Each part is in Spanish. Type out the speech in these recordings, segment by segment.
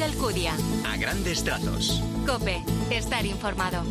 Mario Alcudia. A grandes trazos. Cope, estar informado.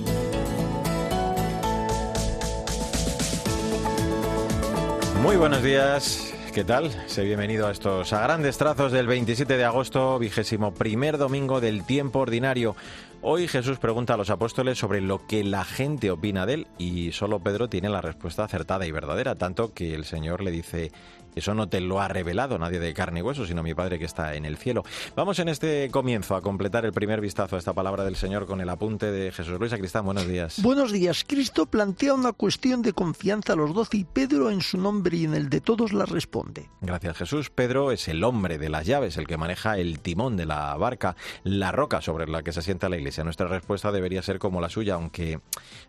Muy buenos días. ¿Qué tal? Sé bienvenido a estos a grandes trazos del 27 de agosto, vigésimo primer domingo del tiempo ordinario. Hoy Jesús pregunta a los apóstoles sobre lo que la gente opina de él y solo Pedro tiene la respuesta acertada y verdadera, tanto que el Señor le dice, eso no te lo ha revelado nadie de carne y hueso, sino mi Padre que está en el cielo. Vamos en este comienzo a completar el primer vistazo a esta palabra del Señor con el apunte de Jesús Luis Cristán. Buenos días. Buenos días. Cristo plantea una cuestión de confianza a los doce y Pedro en su nombre y en el de todos la responde. Gracias Jesús. Pedro es el hombre de las llaves, el que maneja el timón de la barca, la roca sobre la que se sienta la iglesia nuestra respuesta debería ser como la suya, aunque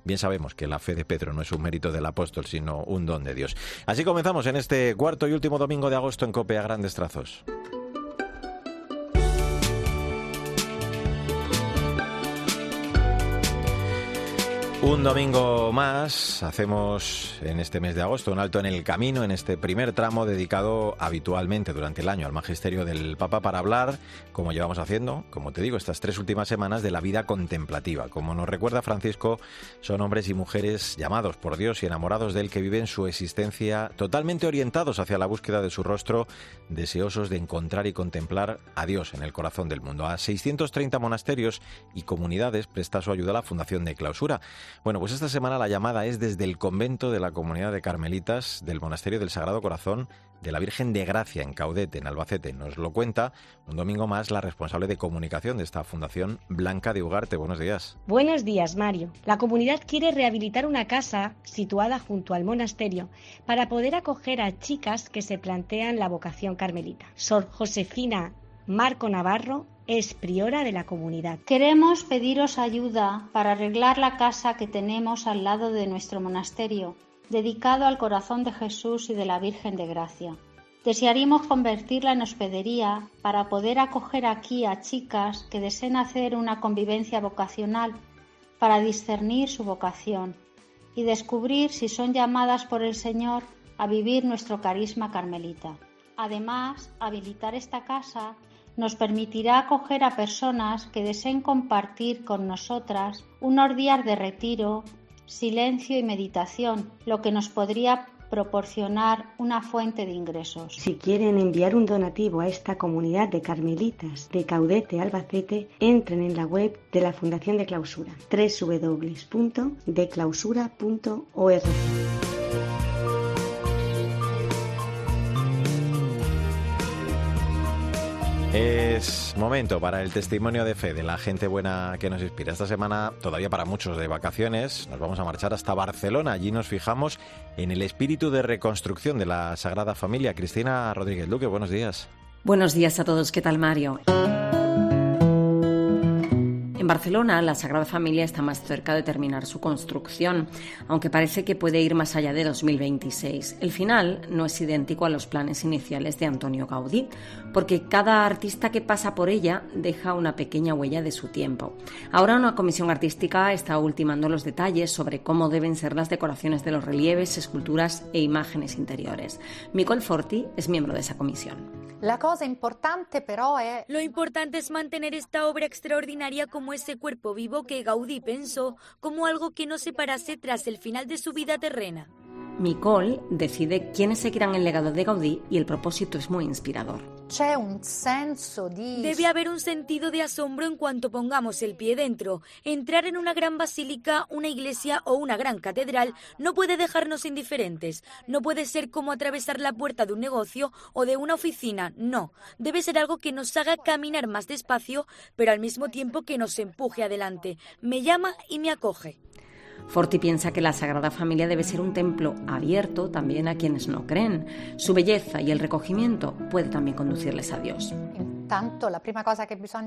bien sabemos que la fe de Pedro no es un mérito del apóstol, sino un don de Dios. Así comenzamos en este cuarto y último domingo de agosto en Cope a grandes trazos. Un domingo más hacemos en este mes de agosto un alto en el camino en este primer tramo dedicado habitualmente durante el año al magisterio del Papa para hablar, como llevamos haciendo, como te digo, estas tres últimas semanas de la vida contemplativa. Como nos recuerda Francisco, son hombres y mujeres llamados por Dios y enamorados de Él que viven su existencia totalmente orientados hacia la búsqueda de su rostro, deseosos de encontrar y contemplar a Dios en el corazón del mundo. A 630 monasterios y comunidades presta su ayuda la Fundación de Clausura. Bueno, pues esta semana la llamada es desde el convento de la comunidad de Carmelitas del Monasterio del Sagrado Corazón de la Virgen de Gracia en Caudete, en Albacete. Nos lo cuenta un domingo más la responsable de comunicación de esta fundación, Blanca de Ugarte. Buenos días. Buenos días, Mario. La comunidad quiere rehabilitar una casa situada junto al monasterio para poder acoger a chicas que se plantean la vocación carmelita. Sor Josefina Marco Navarro es priora de la comunidad. Queremos pediros ayuda para arreglar la casa que tenemos al lado de nuestro monasterio, dedicado al corazón de Jesús y de la Virgen de Gracia. Desearíamos convertirla en hospedería para poder acoger aquí a chicas que deseen hacer una convivencia vocacional para discernir su vocación y descubrir si son llamadas por el Señor a vivir nuestro carisma carmelita. Además, habilitar esta casa nos permitirá acoger a personas que deseen compartir con nosotras unos días de retiro, silencio y meditación, lo que nos podría proporcionar una fuente de ingresos. Si quieren enviar un donativo a esta comunidad de carmelitas de Caudete Albacete, entren en la web de la Fundación de Clausura, www.declausura.org. Es momento para el testimonio de fe de la gente buena que nos inspira. Esta semana, todavía para muchos de vacaciones, nos vamos a marchar hasta Barcelona. Allí nos fijamos en el espíritu de reconstrucción de la Sagrada Familia. Cristina Rodríguez Luque, buenos días. Buenos días a todos. ¿Qué tal, Mario? Barcelona, la Sagrada Familia está más cerca de terminar su construcción, aunque parece que puede ir más allá de 2026. El final no es idéntico a los planes iniciales de Antonio Gaudí, porque cada artista que pasa por ella deja una pequeña huella de su tiempo. Ahora una comisión artística está ultimando los detalles sobre cómo deben ser las decoraciones de los relieves, esculturas e imágenes interiores. Micol Forti es miembro de esa comisión. La cosa importante pero es... Lo importante es mantener esta obra extraordinaria como ese cuerpo vivo que Gaudí pensó como algo que no se parase tras el final de su vida terrena. Micol decide quiénes seguirán el legado de Gaudí y el propósito es muy inspirador. Debe haber un sentido de asombro en cuanto pongamos el pie dentro. Entrar en una gran basílica, una iglesia o una gran catedral no puede dejarnos indiferentes. No puede ser como atravesar la puerta de un negocio o de una oficina. No. Debe ser algo que nos haga caminar más despacio, pero al mismo tiempo que nos empuje adelante. Me llama y me acoge. Forti piensa que la Sagrada Familia debe ser un templo abierto también a quienes no creen. Su belleza y el recogimiento puede también conducirles a Dios.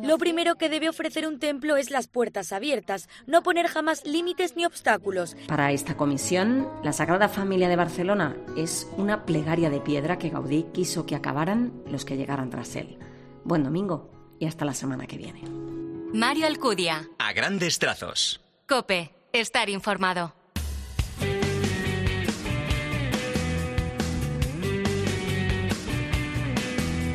Lo primero que debe ofrecer un templo es las puertas abiertas, no poner jamás límites ni obstáculos. Para esta comisión, la Sagrada Familia de Barcelona es una plegaria de piedra que Gaudí quiso que acabaran los que llegaran tras él. Buen domingo y hasta la semana que viene. Mario Alcudia. A grandes trazos. Cope estar informado.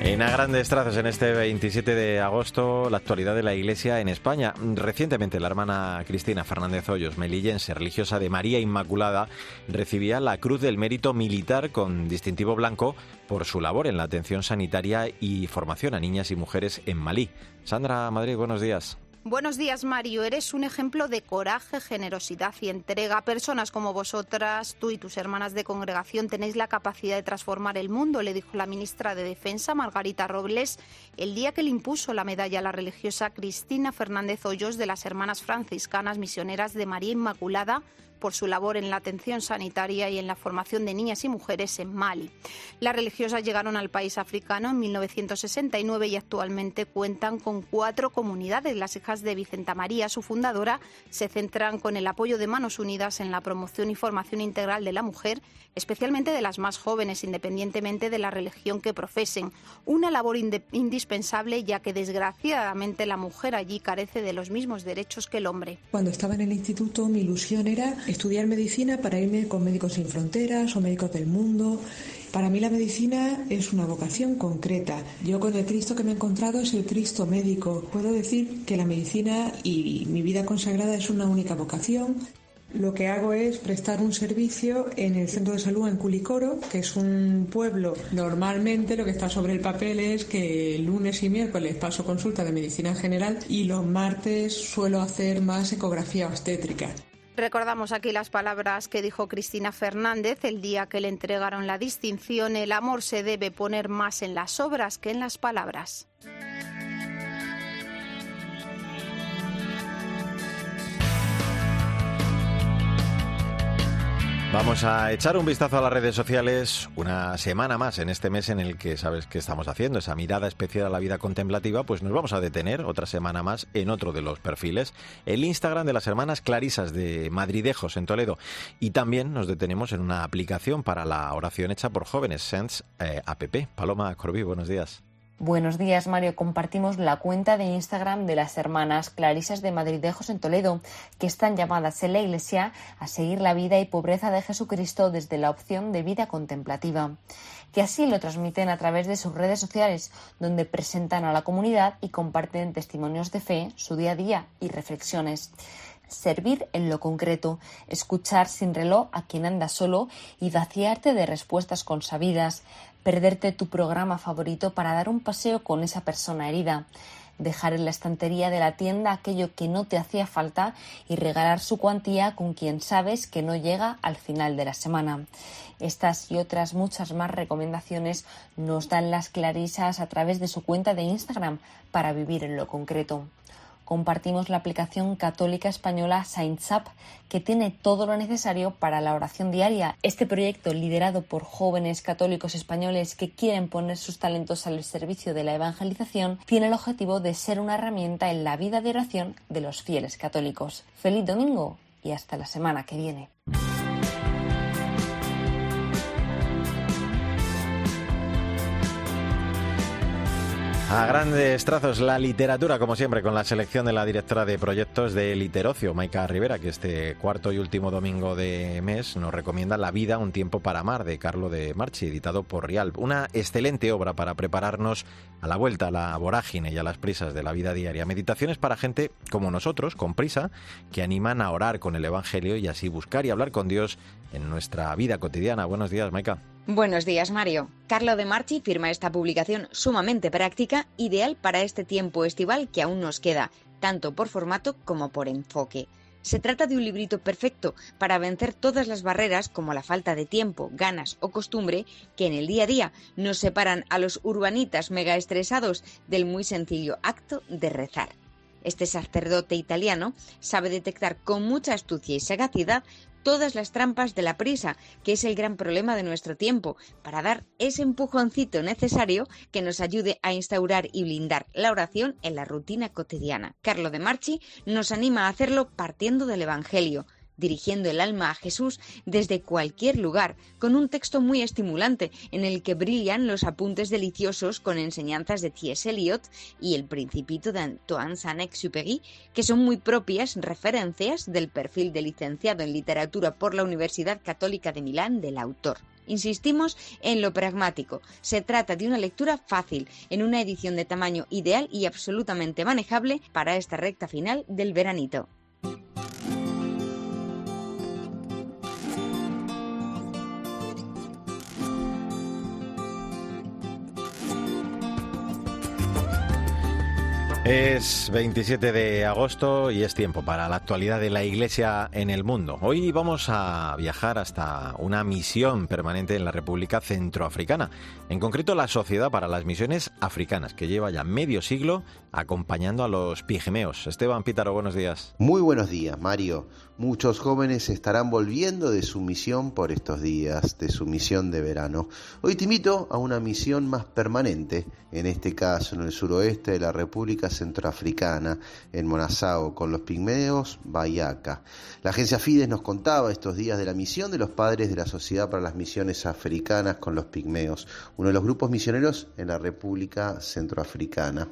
En a grandes trazos, en este 27 de agosto, la actualidad de la Iglesia en España. Recientemente, la hermana Cristina Fernández Hoyos, melillense, religiosa de María Inmaculada, recibía la Cruz del Mérito Militar con distintivo blanco por su labor en la atención sanitaria y formación a niñas y mujeres en Malí. Sandra Madrid, buenos días. Buenos días, Mario. Eres un ejemplo de coraje, generosidad y entrega. Personas como vosotras, tú y tus hermanas de congregación, tenéis la capacidad de transformar el mundo, le dijo la ministra de Defensa, Margarita Robles, el día que le impuso la medalla a la religiosa Cristina Fernández Hoyos de las Hermanas Franciscanas Misioneras de María Inmaculada por su labor en la atención sanitaria y en la formación de niñas y mujeres en Mali. Las religiosas llegaron al país africano en 1969 y actualmente cuentan con cuatro comunidades. Las hijas de Vicenta María, su fundadora, se centran con el apoyo de Manos Unidas en la promoción y formación integral de la mujer, especialmente de las más jóvenes, independientemente de la religión que profesen. Una labor indispensable ya que desgraciadamente la mujer allí carece de los mismos derechos que el hombre. Cuando estaba en el instituto mi ilusión era estudiar medicina para irme con Médicos Sin Fronteras o Médicos del Mundo. Para mí la medicina es una vocación concreta. Yo con el Cristo que me he encontrado es el Cristo médico. Puedo decir que la medicina y mi vida consagrada es una única vocación. Lo que hago es prestar un servicio en el centro de salud en Culicoro, que es un pueblo. Normalmente lo que está sobre el papel es que lunes y miércoles paso consulta de medicina general y los martes suelo hacer más ecografía obstétrica. Recordamos aquí las palabras que dijo Cristina Fernández el día que le entregaron la distinción. El amor se debe poner más en las obras que en las palabras. Vamos a echar un vistazo a las redes sociales una semana más en este mes en el que sabes que estamos haciendo esa mirada especial a la vida contemplativa, pues nos vamos a detener otra semana más en otro de los perfiles, el Instagram de las hermanas Clarisas de Madridejos en Toledo y también nos detenemos en una aplicación para la oración hecha por jóvenes Sense eh, app. Paloma Corbí, buenos días. Buenos días, Mario. Compartimos la cuenta de Instagram de las hermanas Clarisas de Madridejos en Toledo, que están llamadas en la Iglesia a seguir la vida y pobreza de Jesucristo desde la opción de vida contemplativa, que así lo transmiten a través de sus redes sociales, donde presentan a la comunidad y comparten testimonios de fe, su día a día y reflexiones servir en lo concreto, escuchar sin reloj a quien anda solo y vaciarte de respuestas consabidas, perderte tu programa favorito para dar un paseo con esa persona herida, dejar en la estantería de la tienda aquello que no te hacía falta y regalar su cuantía con quien sabes que no llega al final de la semana. Estas y otras muchas más recomendaciones nos dan las clarisas a través de su cuenta de Instagram para vivir en lo concreto compartimos la aplicación católica española SaintsUp, que tiene todo lo necesario para la oración diaria. Este proyecto, liderado por jóvenes católicos españoles que quieren poner sus talentos al servicio de la evangelización, tiene el objetivo de ser una herramienta en la vida de oración de los fieles católicos. Feliz domingo y hasta la semana que viene. A grandes trazos, la literatura, como siempre, con la selección de la directora de proyectos de Literocio, Maika Rivera, que este cuarto y último domingo de mes nos recomienda La vida, un tiempo para amar, de Carlo de Marchi, editado por Rial. Una excelente obra para prepararnos a la vuelta a la vorágine y a las prisas de la vida diaria. Meditaciones para gente como nosotros, con prisa, que animan a orar con el Evangelio y así buscar y hablar con Dios en nuestra vida cotidiana. Buenos días, Maika. Buenos días, Mario. Carlo de Marchi firma esta publicación sumamente práctica, ideal para este tiempo estival que aún nos queda, tanto por formato como por enfoque. Se trata de un librito perfecto para vencer todas las barreras como la falta de tiempo, ganas o costumbre que en el día a día nos separan a los urbanitas mega estresados del muy sencillo acto de rezar. Este sacerdote italiano sabe detectar con mucha astucia y sagacidad todas las trampas de la prisa, que es el gran problema de nuestro tiempo, para dar ese empujoncito necesario que nos ayude a instaurar y blindar la oración en la rutina cotidiana. Carlo de Marchi nos anima a hacerlo partiendo del Evangelio, dirigiendo el alma a Jesús desde cualquier lugar, con un texto muy estimulante en el que brillan los apuntes deliciosos con enseñanzas de T.S. Eliot y el Principito de Antoine Saint-Exupéry, que son muy propias referencias del perfil de licenciado en literatura por la Universidad Católica de Milán del autor. Insistimos en lo pragmático. Se trata de una lectura fácil, en una edición de tamaño ideal y absolutamente manejable para esta recta final del veranito. Es 27 de agosto y es tiempo para la actualidad de la Iglesia en el mundo. Hoy vamos a viajar hasta una misión permanente en la República Centroafricana, en concreto la Sociedad para las Misiones Africanas, que lleva ya medio siglo acompañando a los pigmeos. Esteban Pítaro, buenos días. Muy buenos días, Mario. Muchos jóvenes estarán volviendo de su misión por estos días, de su misión de verano. Hoy te invito a una misión más permanente, en este caso en el suroeste de la República Centroafricana, en Monasao, con los pigmeos Bayaca. La agencia Fides nos contaba estos días de la misión de los padres de la Sociedad para las Misiones Africanas con los pigmeos, uno de los grupos misioneros en la República Centroafricana.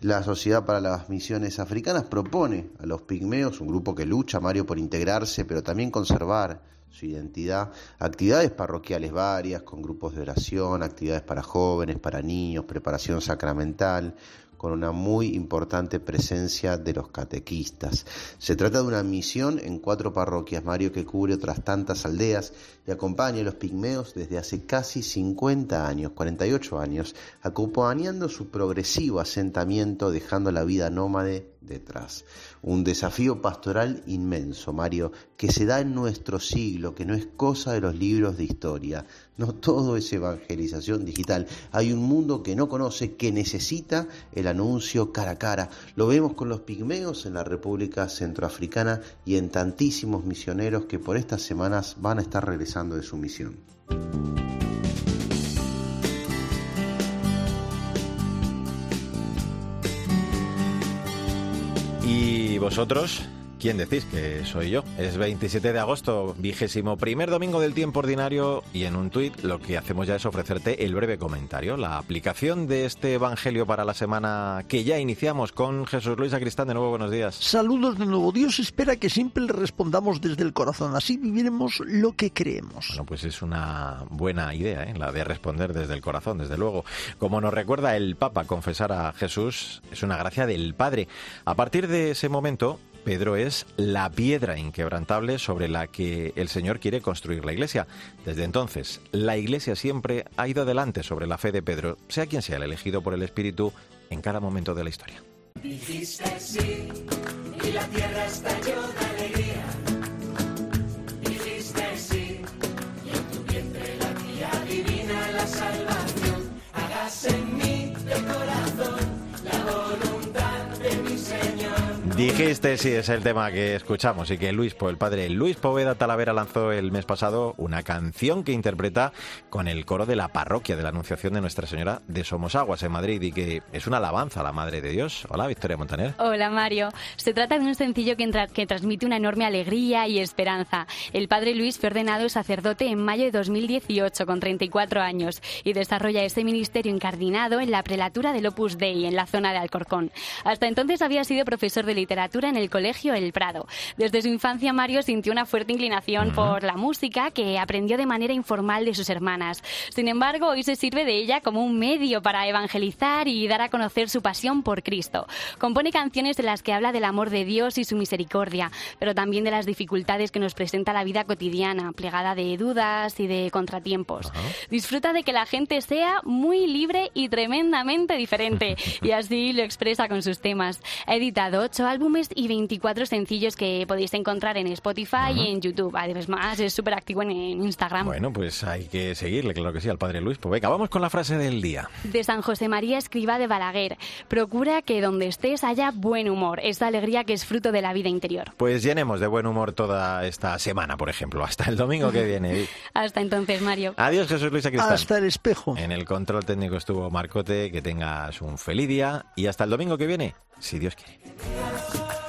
La Sociedad para las Misiones Africanas propone a los pigmeos, un grupo que lucha, Mario, por integrarse, pero también conservar su identidad, actividades parroquiales varias, con grupos de oración, actividades para jóvenes, para niños, preparación sacramental, con una muy importante presencia de los catequistas. Se trata de una misión en cuatro parroquias, Mario, que cubre otras tantas aldeas y acompaña a los pigmeos desde hace casi 50 años, 48 años, acompañando su progresivo asentamiento, dejando la vida nómade detrás. Un desafío pastoral inmenso, Mario, que se da en nuestro siglo, que no es cosa de los libros de historia. No todo es evangelización digital. Hay un mundo que no conoce, que necesita el anuncio cara a cara. Lo vemos con los pigmeos en la República Centroafricana y en tantísimos misioneros que por estas semanas van a estar regresando de su misión. ¿Y vosotros? ¿Quién decís que soy yo? Es 27 de agosto, vigésimo primer domingo del tiempo ordinario y en un tuit lo que hacemos ya es ofrecerte el breve comentario, la aplicación de este evangelio para la semana que ya iniciamos con Jesús Luis Acristán. De nuevo, buenos días. Saludos de nuevo. Dios espera que siempre le respondamos desde el corazón. Así viviremos lo que creemos. Bueno, pues es una buena idea, ¿eh? la de responder desde el corazón, desde luego. Como nos recuerda el Papa, confesar a Jesús es una gracia del Padre. A partir de ese momento, Pedro es la piedra inquebrantable sobre la que el Señor quiere construir la iglesia. Desde entonces, la iglesia siempre ha ido adelante sobre la fe de Pedro, sea quien sea el elegido por el Espíritu en cada momento de la historia. Dijiste sí y la tierra Dijiste sí, es el tema que escuchamos y que Luis, el padre Luis Poveda Talavera lanzó el mes pasado una canción que interpreta con el coro de la parroquia de la Anunciación de Nuestra Señora de Somosaguas en Madrid y que es una alabanza a la Madre de Dios. Hola, Victoria Montaner. Hola, Mario. Se trata de un sencillo que, entra- que transmite una enorme alegría y esperanza. El padre Luis fue ordenado sacerdote en mayo de 2018 con 34 años y desarrolla ese ministerio incardinado en la prelatura del Opus Dei en la zona de Alcorcón. Hasta entonces había sido profesor de literatura en el colegio El Prado. Desde su infancia Mario sintió una fuerte inclinación por la música que aprendió de manera informal de sus hermanas. Sin embargo, hoy se sirve de ella como un medio para evangelizar y dar a conocer su pasión por Cristo. Compone canciones en las que habla del amor de Dios y su misericordia, pero también de las dificultades que nos presenta la vida cotidiana, plegada de dudas y de contratiempos. Disfruta de que la gente sea muy libre y tremendamente diferente, y así lo expresa con sus temas. Ha editado ocho álbumes y 24 sencillos que podéis encontrar en Spotify y en YouTube. Además, es súper activo en, en Instagram. Bueno, pues hay que seguirle, claro que sí, al padre Luis. Pues venga, vamos con la frase del día. De San José María Escriba de Balaguer. Procura que donde estés haya buen humor, esa alegría que es fruto de la vida interior. Pues llenemos de buen humor toda esta semana, por ejemplo, hasta el domingo que viene. Hasta entonces, Mario. Adiós, Jesús Luis Acristán. Hasta el espejo. En el control técnico estuvo Marcote, que tengas un feliz día y hasta el domingo que viene, si Dios quiere. Bye.